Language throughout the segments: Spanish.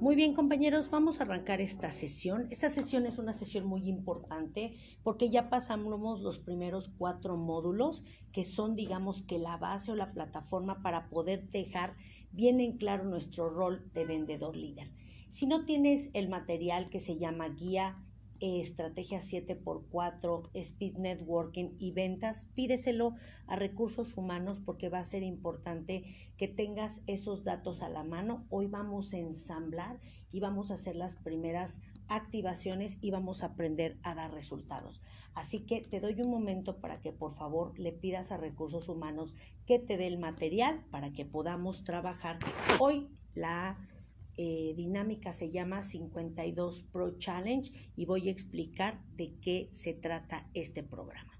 Muy bien compañeros, vamos a arrancar esta sesión. Esta sesión es una sesión muy importante porque ya pasamos los primeros cuatro módulos que son digamos que la base o la plataforma para poder dejar bien en claro nuestro rol de vendedor líder. Si no tienes el material que se llama guía estrategia 7x4, speed networking y ventas, pídeselo a recursos humanos porque va a ser importante que tengas esos datos a la mano. Hoy vamos a ensamblar y vamos a hacer las primeras activaciones y vamos a aprender a dar resultados. Así que te doy un momento para que por favor le pidas a recursos humanos que te dé el material para que podamos trabajar hoy la eh, dinámica se llama 52 Pro Challenge y voy a explicar de qué se trata este programa.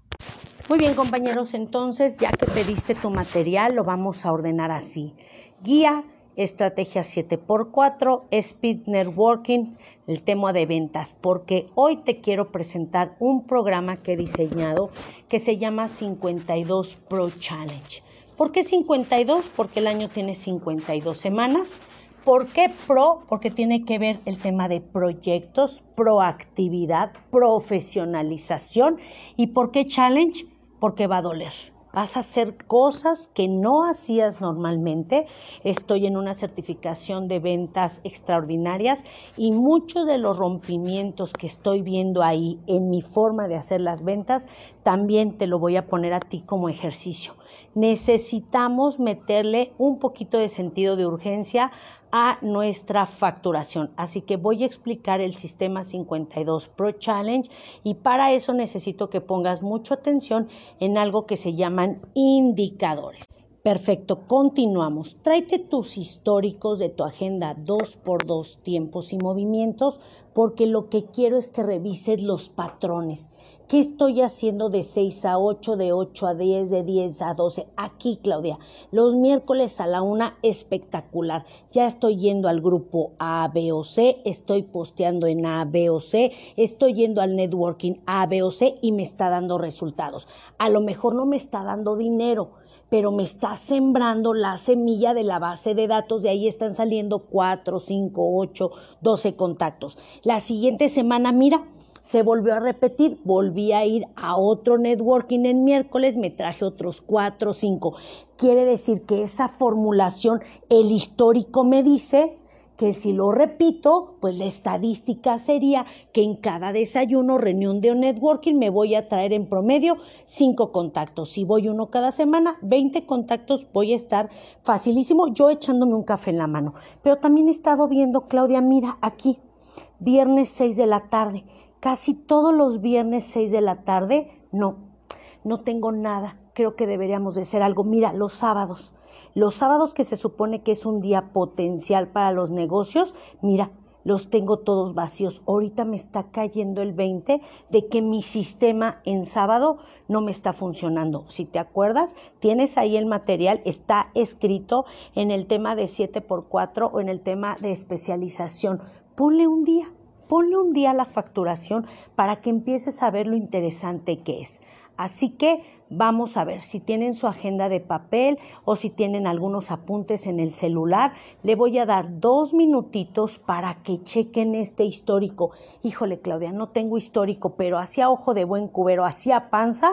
Muy bien compañeros, entonces ya que pediste tu material lo vamos a ordenar así. Guía, estrategia 7x4, Speed Networking, el tema de ventas, porque hoy te quiero presentar un programa que he diseñado que se llama 52 Pro Challenge. ¿Por qué 52? Porque el año tiene 52 semanas ¿Por qué pro? Porque tiene que ver el tema de proyectos, proactividad, profesionalización. ¿Y por qué challenge? Porque va a doler. Vas a hacer cosas que no hacías normalmente. Estoy en una certificación de ventas extraordinarias y muchos de los rompimientos que estoy viendo ahí en mi forma de hacer las ventas, también te lo voy a poner a ti como ejercicio necesitamos meterle un poquito de sentido de urgencia a nuestra facturación. Así que voy a explicar el sistema 52 Pro Challenge y para eso necesito que pongas mucha atención en algo que se llaman indicadores. Perfecto, continuamos. Tráete tus históricos de tu agenda 2x2 tiempos y movimientos porque lo que quiero es que revises los patrones. ¿Qué estoy haciendo de 6 a 8, de 8 a 10, de 10 a 12? Aquí, Claudia, los miércoles a la una, espectacular. Ya estoy yendo al grupo A, B o C, estoy posteando en A, B o C, estoy yendo al networking A, B o C y me está dando resultados. A lo mejor no me está dando dinero, pero me está sembrando la semilla de la base de datos. De ahí están saliendo 4, 5, 8, 12 contactos. La siguiente semana, mira, se volvió a repetir, volví a ir a otro networking en miércoles, me traje otros cuatro o cinco. Quiere decir que esa formulación, el histórico me dice que si lo repito, pues la estadística sería que en cada desayuno, reunión de networking, me voy a traer en promedio cinco contactos. Si voy uno cada semana, 20 contactos voy a estar facilísimo, yo echándome un café en la mano. Pero también he estado viendo, Claudia, mira aquí, viernes 6 de la tarde casi todos los viernes 6 de la tarde, no, no tengo nada, creo que deberíamos de ser algo. Mira, los sábados, los sábados que se supone que es un día potencial para los negocios, mira, los tengo todos vacíos. Ahorita me está cayendo el 20 de que mi sistema en sábado no me está funcionando. Si te acuerdas, tienes ahí el material, está escrito en el tema de 7x4 o en el tema de especialización. Ponle un día, Ponle un día la facturación para que empieces a ver lo interesante que es. Así que vamos a ver si tienen su agenda de papel o si tienen algunos apuntes en el celular. Le voy a dar dos minutitos para que chequen este histórico. Híjole, Claudia, no tengo histórico, pero hacia ojo de buen cubero, hacia panza,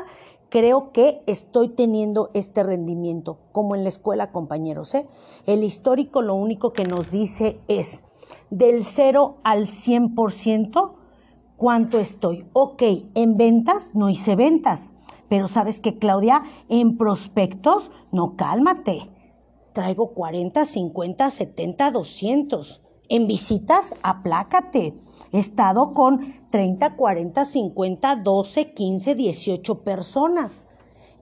creo que estoy teniendo este rendimiento, como en la escuela, compañeros. ¿eh? El histórico lo único que nos dice es del 0 al 100%, ¿cuánto estoy? Ok, en ventas no hice ventas, pero sabes que Claudia, en prospectos, no cálmate. Traigo 40, 50, 70, 200. En visitas, aplácate. He estado con 30, 40, 50, 12, 15, 18 personas.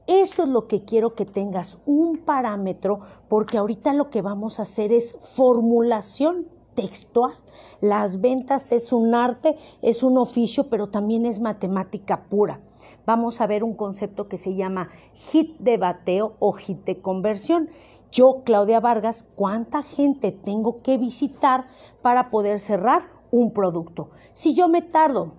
Eso es lo que quiero que tengas un parámetro porque ahorita lo que vamos a hacer es formulación textual. Las ventas es un arte, es un oficio, pero también es matemática pura. Vamos a ver un concepto que se llama hit de bateo o hit de conversión. Yo, Claudia Vargas, ¿cuánta gente tengo que visitar para poder cerrar un producto? Si yo me tardo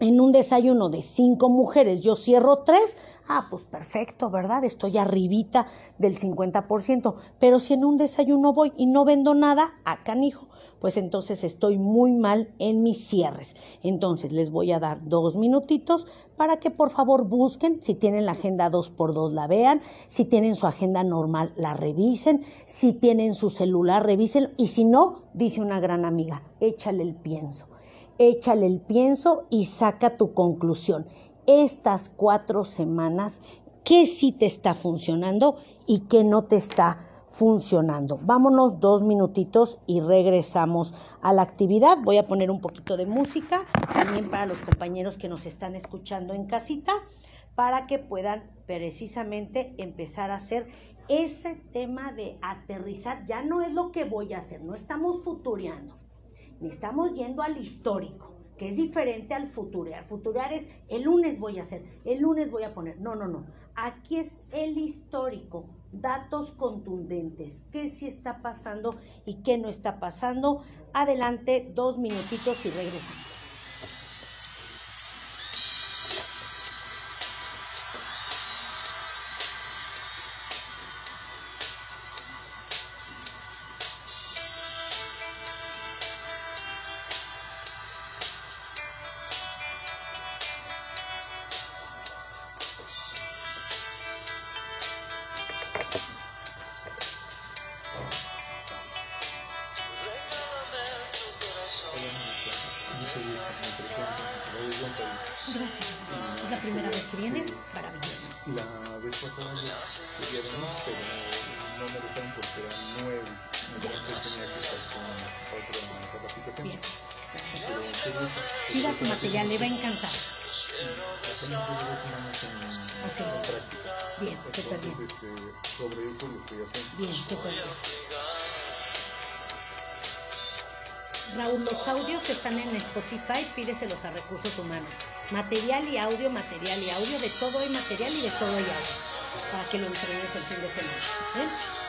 en un desayuno de cinco mujeres yo cierro tres, ah, pues perfecto, ¿verdad? Estoy arribita del 50%. Pero si en un desayuno voy y no vendo nada, a canijo, pues entonces estoy muy mal en mis cierres. Entonces les voy a dar dos minutitos para que por favor busquen, si tienen la agenda 2x2 la vean, si tienen su agenda normal la revisen, si tienen su celular revisen y si no, dice una gran amiga, échale el pienso échale el pienso y saca tu conclusión. Estas cuatro semanas, ¿qué sí te está funcionando y qué no te está funcionando? Vámonos dos minutitos y regresamos a la actividad. Voy a poner un poquito de música también para los compañeros que nos están escuchando en casita para que puedan precisamente empezar a hacer ese tema de aterrizar. Ya no es lo que voy a hacer, no estamos futureando estamos yendo al histórico, que es diferente al futurear. Futurear es el lunes voy a hacer, el lunes voy a poner. No, no, no. Aquí es el histórico, datos contundentes, qué sí está pasando y qué no está pasando. Adelante, dos minutitos y regresamos. Bien, Raúl, los audios están en Spotify, pídeselos a recursos humanos. Material y audio, material y audio, de todo hay material y de todo hay audio, para que lo entrenes el fin de semana. ¿eh?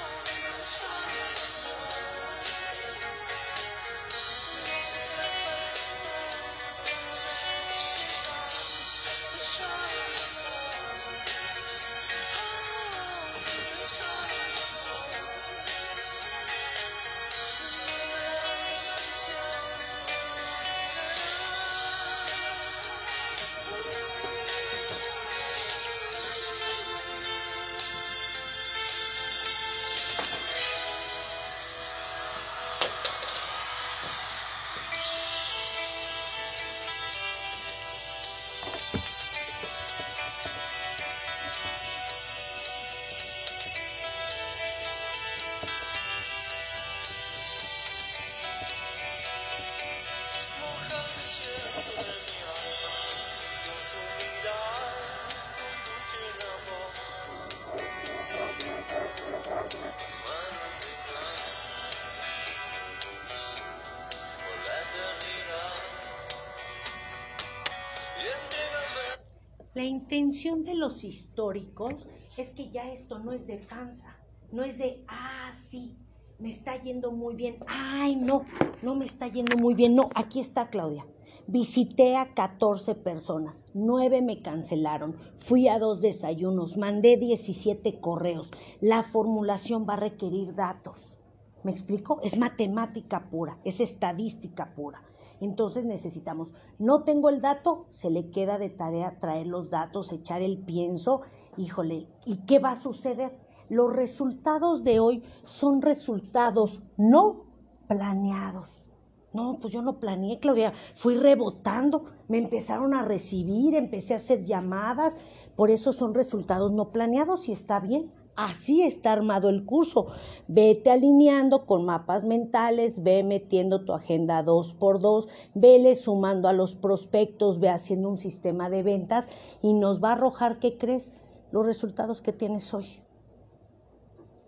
Intención de los históricos es que ya esto no es de panza, no es de, ah, sí, me está yendo muy bien, ay, no, no me está yendo muy bien, no, aquí está Claudia. Visité a 14 personas, 9 me cancelaron, fui a dos desayunos, mandé 17 correos. La formulación va a requerir datos. ¿Me explico? Es matemática pura, es estadística pura. Entonces necesitamos, no tengo el dato, se le queda de tarea traer los datos, echar el pienso, híjole, ¿y qué va a suceder? Los resultados de hoy son resultados no planeados. No, pues yo no planeé, Claudia, fui rebotando, me empezaron a recibir, empecé a hacer llamadas, por eso son resultados no planeados y está bien. Así está armado el curso. Vete alineando con mapas mentales, ve metiendo tu agenda dos por dos, vele sumando a los prospectos, ve haciendo un sistema de ventas y nos va a arrojar, ¿qué crees? Los resultados que tienes hoy.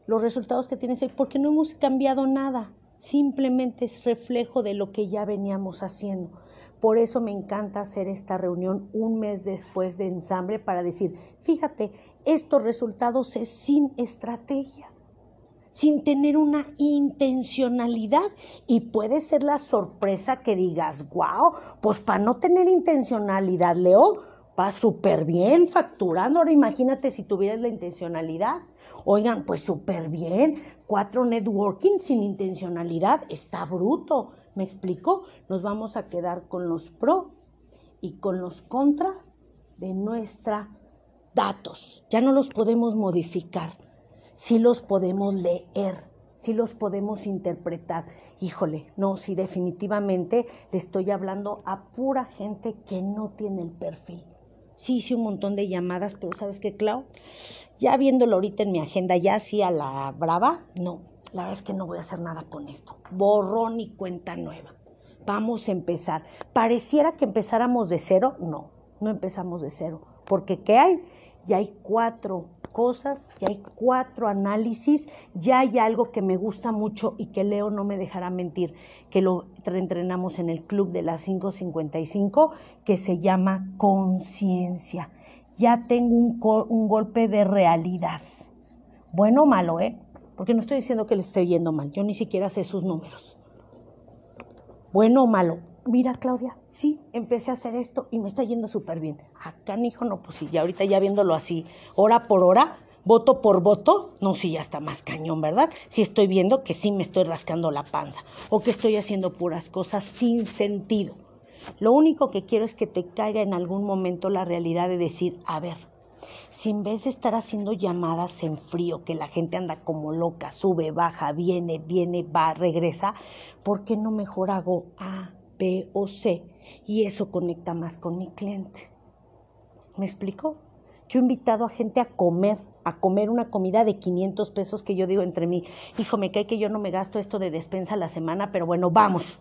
Los resultados que tienes hoy, porque no hemos cambiado nada. Simplemente es reflejo de lo que ya veníamos haciendo. Por eso me encanta hacer esta reunión un mes después de ensamble para decir, fíjate, estos resultados es sin estrategia. sin tener una intencionalidad. Y puede ser la sorpresa que digas, wow, pues para no tener intencionalidad, Leo, va súper bien facturando. Ahora imagínate si tuvieras la intencionalidad. Oigan, pues súper bien. Cuatro networking sin intencionalidad está bruto. ¿Me explico? Nos vamos a quedar con los pro y con los contra de nuestra datos. Ya no los podemos modificar, sí los podemos leer, sí los podemos interpretar. Híjole, no, sí definitivamente le estoy hablando a pura gente que no tiene el perfil. Sí hice un montón de llamadas, pero ¿sabes qué, Clau? Ya viéndolo ahorita en mi agenda, ya así a la brava, no, la verdad es que no voy a hacer nada con esto. Borrón y cuenta nueva. Vamos a empezar. Pareciera que empezáramos de cero, no, no empezamos de cero, porque ¿qué hay? Ya hay cuatro cosas, ya hay cuatro análisis, ya hay algo que me gusta mucho y que Leo no me dejará mentir, que lo entrenamos en el club de las 555, que se llama conciencia. Ya tengo un, golpe de realidad. Bueno o malo, ¿eh? Porque no estoy diciendo que le esté yendo mal, yo ni siquiera sé sus números. Bueno o malo, mira Claudia, sí, empecé a hacer esto y me está yendo súper bien. Acá, hijo, no, pues sí, ya ahorita ya viéndolo así, hora por hora, voto por voto, no, sí, ya está más cañón, ¿verdad? Si estoy viendo que sí me estoy rascando la panza o que estoy haciendo puras cosas sin sentido. Lo único que quiero es que te caiga en algún momento la realidad de decir, a ver, si en vez de estar haciendo llamadas en frío, que la gente anda como loca, sube, baja, viene, viene, va, regresa, ¿por qué no mejor hago A, B o C y eso conecta más con mi cliente. ¿Me explico? Yo he invitado a gente a comer, a comer una comida de 500 pesos que yo digo entre mí, hijo, me cae que yo no me gasto esto de despensa a la semana, pero bueno, vamos.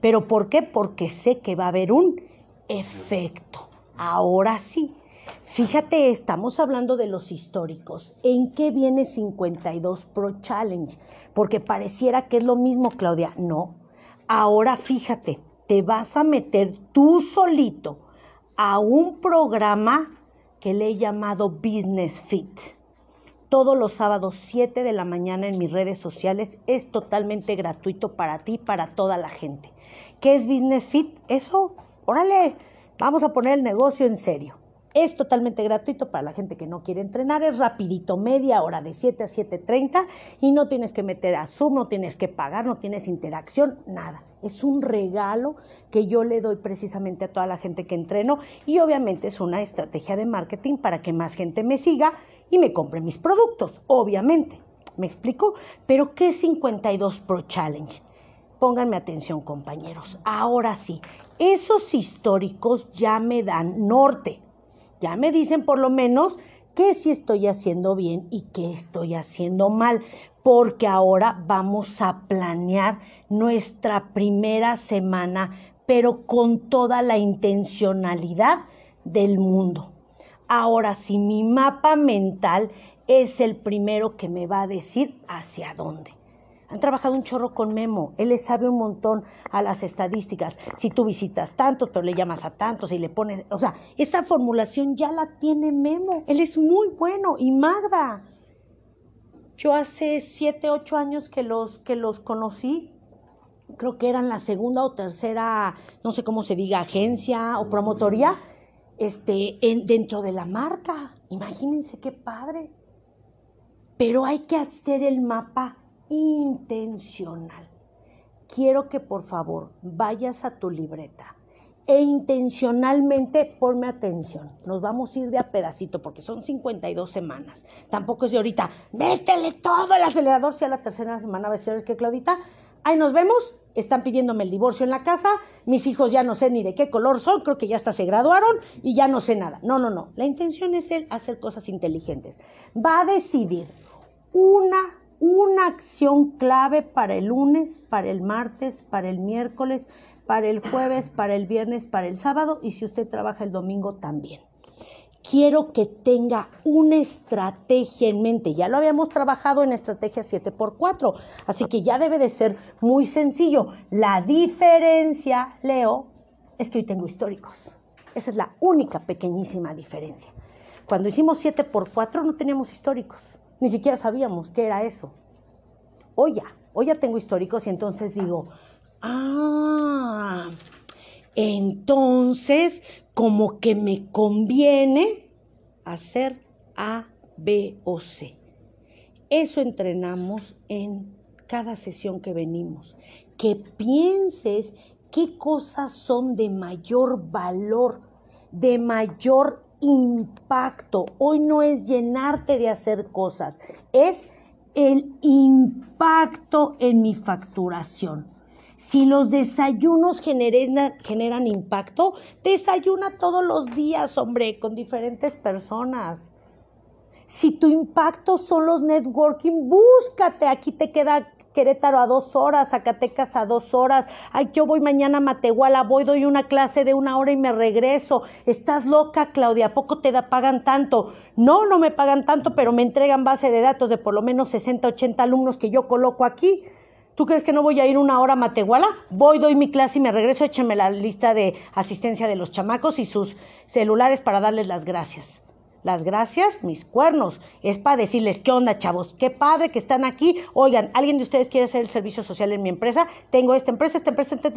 ¿Pero por qué? Porque sé que va a haber un efecto. Ahora sí. Fíjate, estamos hablando de los históricos. ¿En qué viene 52 Pro Challenge? Porque pareciera que es lo mismo, Claudia. No, Ahora fíjate, te vas a meter tú solito a un programa que le he llamado Business Fit. Todos los sábados 7 de la mañana en mis redes sociales es totalmente gratuito para ti, para toda la gente. ¿Qué es Business Fit? Eso, órale, vamos a poner el negocio en serio. Es totalmente gratuito para la gente que no quiere entrenar, es rapidito, media hora de 7 a 7.30 y no tienes que meter a Zoom, no tienes que pagar, no tienes interacción, nada. Es un regalo que yo le doy precisamente a toda la gente que entreno y obviamente es una estrategia de marketing para que más gente me siga y me compre mis productos, obviamente. ¿Me explico? Pero ¿qué es 52 Pro Challenge? Pónganme atención compañeros. Ahora sí, esos históricos ya me dan norte ya me dicen por lo menos qué sí estoy haciendo bien y qué estoy haciendo mal, porque ahora vamos a planear nuestra primera semana, pero con toda la intencionalidad del mundo. Ahora, si mi mapa mental es el primero que me va a decir hacia dónde. Han trabajado un chorro con Memo. Él le sabe un montón a las estadísticas. Si tú visitas tantos, pero le llamas a tantos y le pones. O sea, esa formulación ya la tiene Memo. Él es muy bueno. Y Magda. Yo hace siete, ocho años que los, que los conocí. Creo que eran la segunda o tercera, no sé cómo se diga, agencia o promotoría este, en, dentro de la marca. Imagínense qué padre. Pero hay que hacer el mapa intencional. Quiero que por favor vayas a tu libreta e intencionalmente ponme atención. Nos vamos a ir de a pedacito porque son 52 semanas. Tampoco es de ahorita, métele todo el acelerador si a la tercera semana va a ser que Claudita, ahí nos vemos. Están pidiéndome el divorcio en la casa, mis hijos ya no sé ni de qué color son, creo que ya hasta se graduaron y ya no sé nada. No, no, no. La intención es el hacer cosas inteligentes. Va a decidir una una acción clave para el lunes, para el martes, para el miércoles, para el jueves, para el viernes, para el sábado y si usted trabaja el domingo también. Quiero que tenga una estrategia en mente. Ya lo habíamos trabajado en estrategia 7x4, así que ya debe de ser muy sencillo. La diferencia, Leo, es que hoy tengo históricos. Esa es la única pequeñísima diferencia. Cuando hicimos 7x4 no teníamos históricos. Ni siquiera sabíamos qué era eso. hoy ya, hoy ya tengo históricos y entonces digo, ah, entonces como que me conviene hacer A, B o C. Eso entrenamos en cada sesión que venimos. Que pienses qué cosas son de mayor valor, de mayor impacto. Hoy no es llenarte de hacer cosas, es el impacto en mi facturación. Si los desayunos generan, generan, impacto, desayuna todos los días, hombre, con diferentes personas. Si tu impacto son los networking, búscate. Aquí te queda Querétaro a dos horas, Zacatecas a dos horas. Ay, yo voy mañana a Matehuala, voy, doy una clase de una hora y me regreso. Estás loca, Claudia, ¿a poco te da, pagan tanto? No, no me pagan tanto, pero me entregan base de datos de por lo menos 60, 80 alumnos que yo coloco aquí. ¿Tú crees que no voy a ir una hora a Matehuala? Voy, doy mi clase y me regreso, écheme la lista de asistencia de los chamacos y sus celulares para darles las gracias. Las gracias, mis cuernos. Es para decirles, ¿qué onda, chavos? Qué padre que están aquí. Oigan, ¿alguien de ustedes quiere hacer el servicio social en mi empresa? Tengo esta empresa, esta empresa, esta,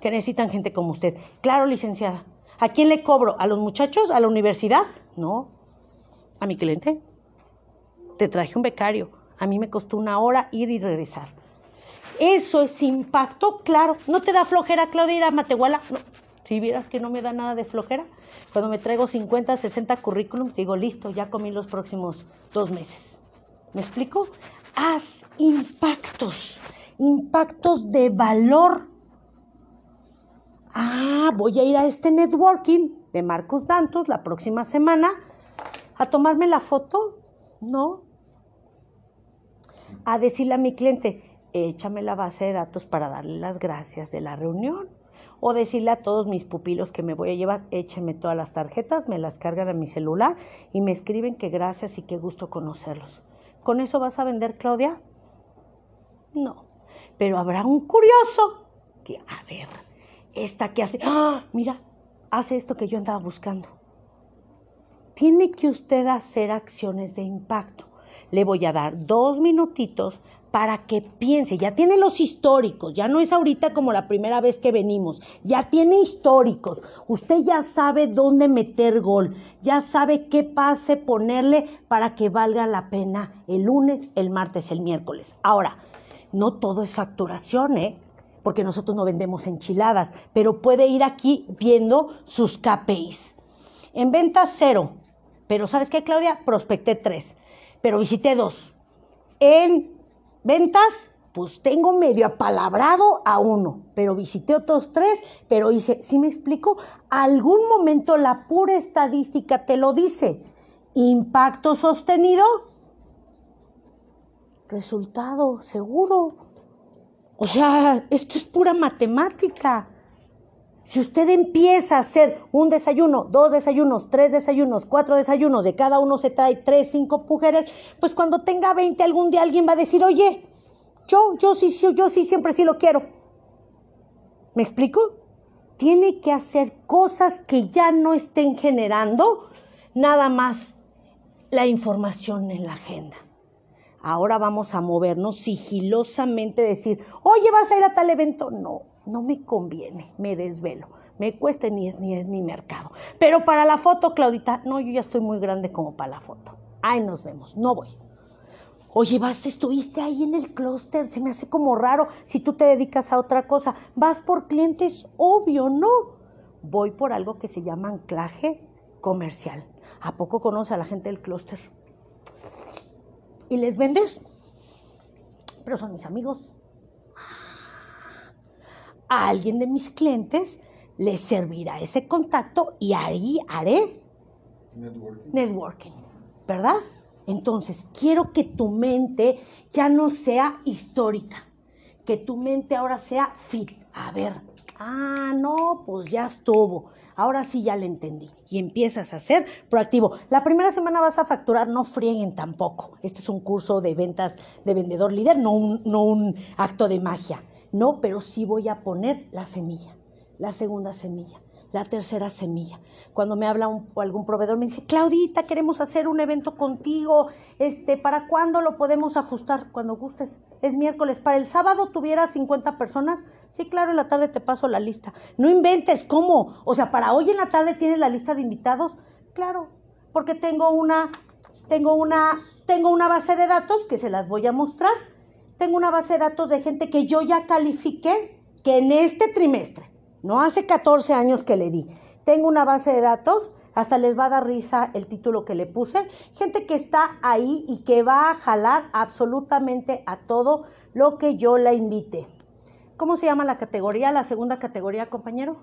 que necesitan gente como usted. Claro, licenciada. ¿A quién le cobro? ¿A los muchachos? ¿A la universidad? No. ¿A mi cliente? Te traje un becario. A mí me costó una hora ir y regresar. Eso es impacto, claro. ¿No te da flojera, Claudia, ir a Matehuala? No. Si vieras que no me da nada de flojera, cuando me traigo 50, 60 currículum, digo, listo, ya comí los próximos dos meses. ¿Me explico? Haz impactos, impactos de valor. Ah, voy a ir a este networking de Marcos Dantos la próxima semana a tomarme la foto. No. A decirle a mi cliente, échame la base de datos para darle las gracias de la reunión o decirle a todos mis pupilos que me voy a llevar, échenme todas las tarjetas, me las cargan a mi celular y me escriben que gracias y qué gusto conocerlos. ¿Con eso vas a vender, Claudia? No. Pero habrá un curioso que, a ver, esta que hace, ¡ah! Mira, hace esto que yo andaba buscando. Tiene que usted hacer acciones de impacto. Le voy a dar dos minutitos para que piense, ya tiene los históricos, ya no es ahorita como la primera vez que venimos, ya tiene históricos, usted ya sabe dónde meter gol, ya sabe qué pase ponerle para que valga la pena el lunes, el martes, el miércoles. Ahora, no todo es facturación, ¿eh? porque nosotros no vendemos enchiladas, pero puede ir aquí viendo sus KPIs. En venta cero, pero ¿sabes qué, Claudia? Prospecté tres, pero visité dos. En ventas, pues tengo medio apalabrado a uno, pero visité otros tres, pero hice, ¿sí me explico? Algún momento la pura estadística te lo dice. Impacto sostenido, resultado seguro. O sea, esto es pura matemática. Si usted empieza a hacer un desayuno, dos desayunos, tres desayunos, cuatro desayunos, de cada uno se trae tres, cinco mujeres, pues cuando tenga 20 algún día alguien va a decir, oye, yo, yo sí, yo sí siempre sí lo quiero. ¿Me explico? Tiene que hacer cosas que ya no estén generando nada más la información en la agenda. Ahora vamos a movernos sigilosamente, decir, oye, vas a ir a tal evento. No, no me conviene, me desvelo, me cuesta ni es ni es mi mercado. Pero para la foto, Claudita, no, yo ya estoy muy grande como para la foto. Ahí nos vemos, no voy. Oye, vas, estuviste ahí en el clúster, se me hace como raro si tú te dedicas a otra cosa. Vas por clientes, obvio, no. Voy por algo que se llama anclaje comercial. ¿A poco conoce a la gente del clúster? ¿Y les vendes? Pero son mis amigos a alguien de mis clientes le servirá ese contacto y ahí haré networking. networking, ¿verdad? Entonces, quiero que tu mente ya no sea histórica, que tu mente ahora sea fit. A ver, ah, no, pues ya estuvo. Ahora sí ya le entendí. Y empiezas a ser proactivo. La primera semana vas a facturar, no frieguen tampoco. Este es un curso de ventas de vendedor líder, no un, no un acto de magia. No, pero sí voy a poner la semilla, la segunda semilla, la tercera semilla. Cuando me habla un, algún proveedor, me dice, Claudita, queremos hacer un evento contigo. Este, ¿Para cuándo lo podemos ajustar? Cuando gustes. Es miércoles. ¿Para el sábado tuviera 50 personas? Sí, claro, en la tarde te paso la lista. No inventes, ¿cómo? O sea, ¿para hoy en la tarde tienes la lista de invitados? Claro, porque tengo una, tengo una, tengo una base de datos que se las voy a mostrar. Tengo una base de datos de gente que yo ya califiqué, que en este trimestre no hace 14 años que le di. Tengo una base de datos, hasta les va a dar risa el título que le puse. Gente que está ahí y que va a jalar absolutamente a todo lo que yo la invite. ¿Cómo se llama la categoría, la segunda categoría, compañero?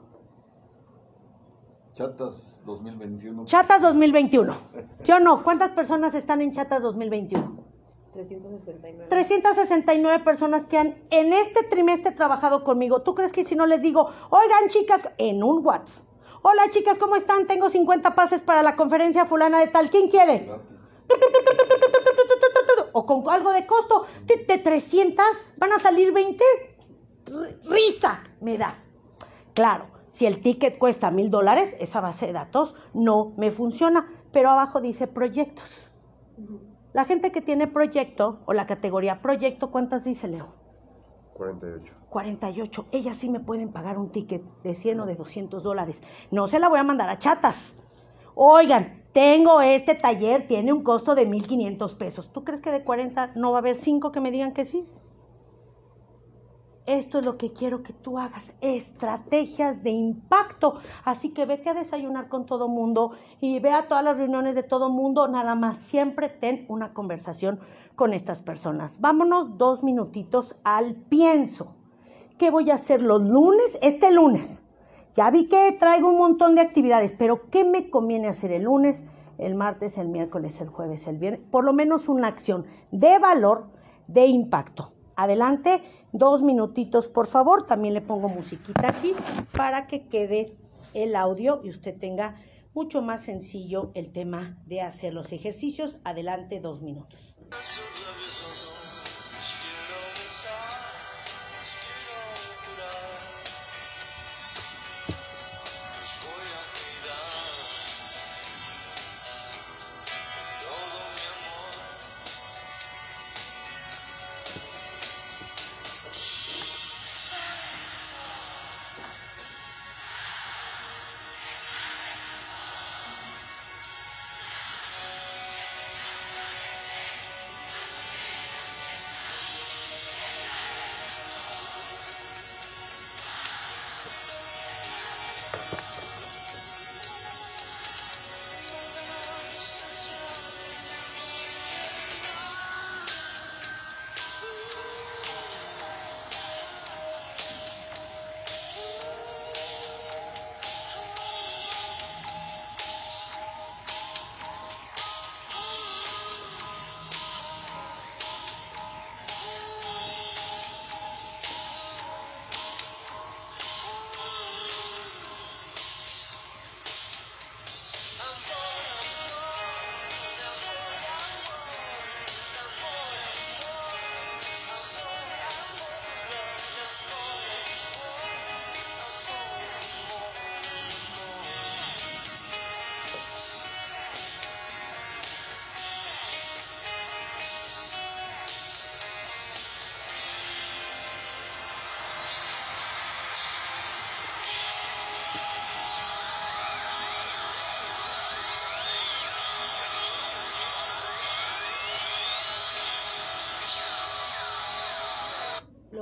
Chatas 2021. Chatas 2021. ¿Sí o no? ¿Cuántas personas están en Chatas 2021? 369. 369 personas que han en este trimestre trabajado conmigo. ¿Tú crees que si no les digo, oigan chicas, en un WhatsApp? Hola chicas, ¿cómo están? Tengo 50 pases para la conferencia fulana de tal. ¿Quién quiere? O con algo de costo. De, de 300 van a salir 20. R- Risa me da. Claro, si el ticket cuesta mil dólares, esa base de datos no me funciona. Pero abajo dice proyectos. La gente que tiene proyecto o la categoría proyecto, ¿cuántas dice Leo? 48. 48. Ellas sí me pueden pagar un ticket de 100 o de 200 dólares. No se la voy a mandar a chatas. Oigan, tengo este taller, tiene un costo de 1.500 pesos. ¿Tú crees que de 40 no va a haber 5 que me digan que sí? Esto es lo que quiero que tú hagas, estrategias de impacto. Así que vete a desayunar con todo mundo y ve a todas las reuniones de todo mundo. Nada más, siempre ten una conversación con estas personas. Vámonos dos minutitos al pienso. ¿Qué voy a hacer los lunes? Este lunes. Ya vi que traigo un montón de actividades, pero ¿qué me conviene hacer el lunes, el martes, el miércoles, el jueves, el viernes? Por lo menos una acción de valor, de impacto. Adelante, dos minutitos, por favor. También le pongo musiquita aquí para que quede el audio y usted tenga mucho más sencillo el tema de hacer los ejercicios. Adelante, dos minutos.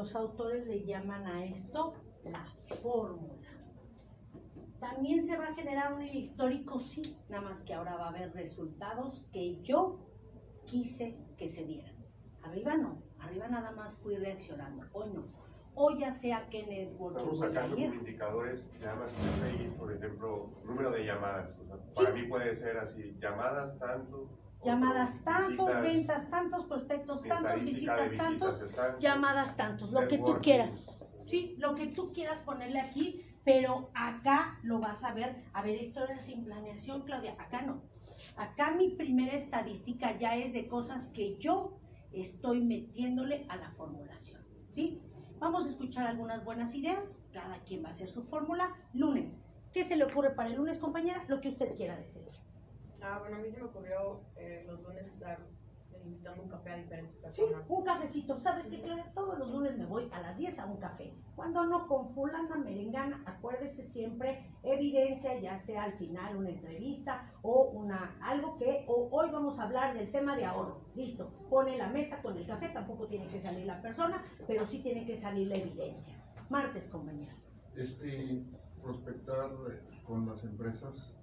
Los autores le llaman a esto la fórmula. También se va a generar un histórico, sí, nada más que ahora va a haber resultados que yo quise que se dieran. Arriba no, arriba nada más fui reaccionando. Hoy no. Hoy ya sé a qué network Estamos sacando como indicadores, nada más por ejemplo, número de llamadas. O sea, para mí puede ser así, llamadas tanto. Llamadas tantos, visitas, ventas tantos, prospectos tantos, visitas tantos, tanto, llamadas tantos, lo que tú quieras. Sí, lo que tú quieras ponerle aquí, pero acá lo vas a ver. A ver, esto era sin planeación, Claudia. Acá no. Acá mi primera estadística ya es de cosas que yo estoy metiéndole a la formulación. ¿Sí? Vamos a escuchar algunas buenas ideas. Cada quien va a hacer su fórmula. Lunes, ¿Qué se le ocurre para el lunes, compañera? Lo que usted quiera decir. Ah, bueno, a mí se me ocurrió eh, los lunes estar invitando un café a diferentes Sí, personas. un cafecito. ¿Sabes qué, Claudia? Todos los lunes me voy a las 10 a un café. Cuando no con fulana merengana, acuérdese siempre evidencia, ya sea al final una entrevista o una algo que o hoy vamos a hablar del tema de ahorro. Listo, pone la mesa con el café, tampoco tiene que salir la persona, pero sí tiene que salir la evidencia. Martes, compañera. Este, prospectar eh, con las empresas, eh,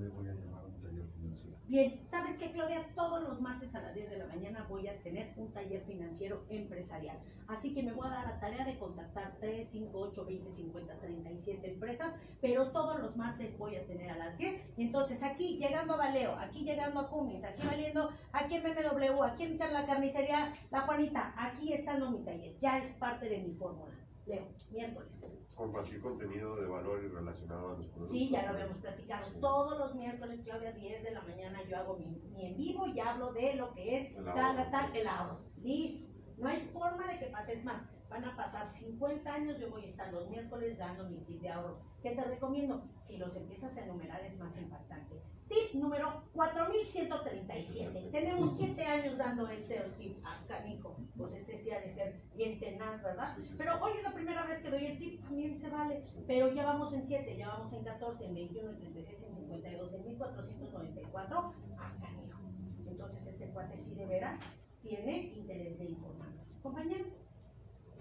le voy a llamar un taller financiero. Bien, ¿sabes qué, Claudia? Todos los martes a las 10 de la mañana voy a tener un taller financiero empresarial. Así que me voy a dar la tarea de contactar 3, 5, 8, 20, 50, 37 empresas, pero todos los martes voy a tener a las 10. Y entonces aquí llegando a Valeo, aquí llegando a Cummins, aquí valiendo, aquí en BMW, aquí en la carnicería La Juanita, aquí estando mi taller. Ya es parte de mi fórmula. Leo, miércoles. Compartir contenido de valor y relacionado a los productos. Sí, ya lo habíamos platicado. Sí. Todos los miércoles, Claudia, 10 de la mañana, yo hago mi, mi en vivo y hablo de lo que es El tal, ahorro. tal, el ahorro. Listo. No hay forma de que pases más. Van a pasar 50 años, yo voy a estar los miércoles dando mi tip de ahorro. ¿Qué te recomiendo? Si los empiezas a enumerar es más impactante. Tip número 4137. Tenemos 7 años dando este tip a canijo. Pues este sí ha de ser bien tenaz, ¿verdad? Pero hoy es la primera vez que doy el tip, también se vale. Pero ya vamos en 7, ya vamos en 14, en 21, en 36, en 52, en 1494. Ah, canijo. Entonces este cuate sí de veras tiene interés de informarnos. Compañero,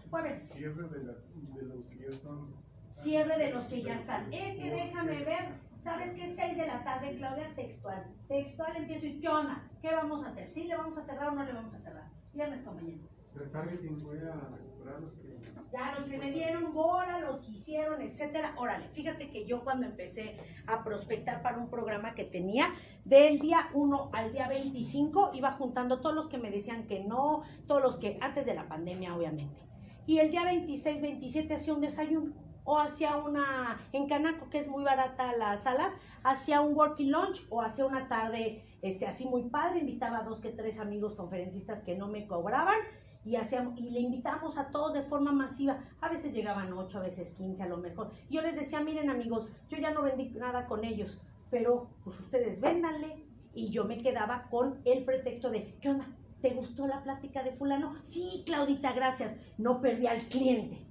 jueves, Cierre de, la, de los que ya están. cierre de los que ya están. Este déjame ver, ¿sabes qué? 6 de la tarde, Claudia, textual. Textual empiezo y ¿qué onda? ¿Qué vamos a hacer? ¿Sí le vamos a cerrar o no le vamos a cerrar? Viernes, compañero. De targeting voy a recuperar los que. Ya los que me dieron bola, los que hicieron, etcétera. Órale, fíjate que yo cuando empecé a prospectar para un programa que tenía, del día 1 al día 25, iba juntando todos los que me decían que no, todos los que, antes de la pandemia, obviamente. Y el día 26, 27 hacía un desayuno. O hacía una, en Canaco, que es muy barata las salas, hacía un working lunch o hacía una tarde este, así muy padre, invitaba a dos que tres amigos conferencistas que no me cobraban y, hacíamos, y le invitamos a todos de forma masiva. A veces llegaban 8, a veces 15 a lo mejor. Yo les decía, miren amigos, yo ya no vendí nada con ellos, pero pues ustedes véndanle. Y yo me quedaba con el pretexto de, ¿qué onda? ¿Te gustó la plática de fulano? Sí, Claudita, gracias. No perdí al cliente.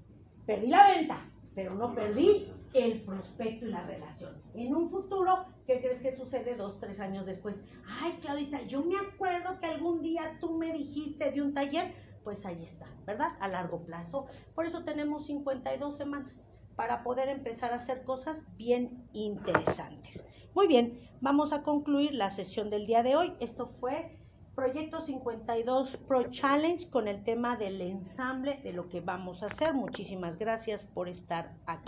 Perdí la venta, pero no perdí el prospecto y la relación. En un futuro, ¿qué crees que sucede dos, tres años después? Ay, Claudita, yo me acuerdo que algún día tú me dijiste de un taller, pues ahí está, ¿verdad? A largo plazo. Por eso tenemos 52 semanas para poder empezar a hacer cosas bien interesantes. Muy bien, vamos a concluir la sesión del día de hoy. Esto fue Proyecto 52 Pro Challenge con el tema del ensamble de lo que vamos a hacer. Muchísimas gracias por estar aquí.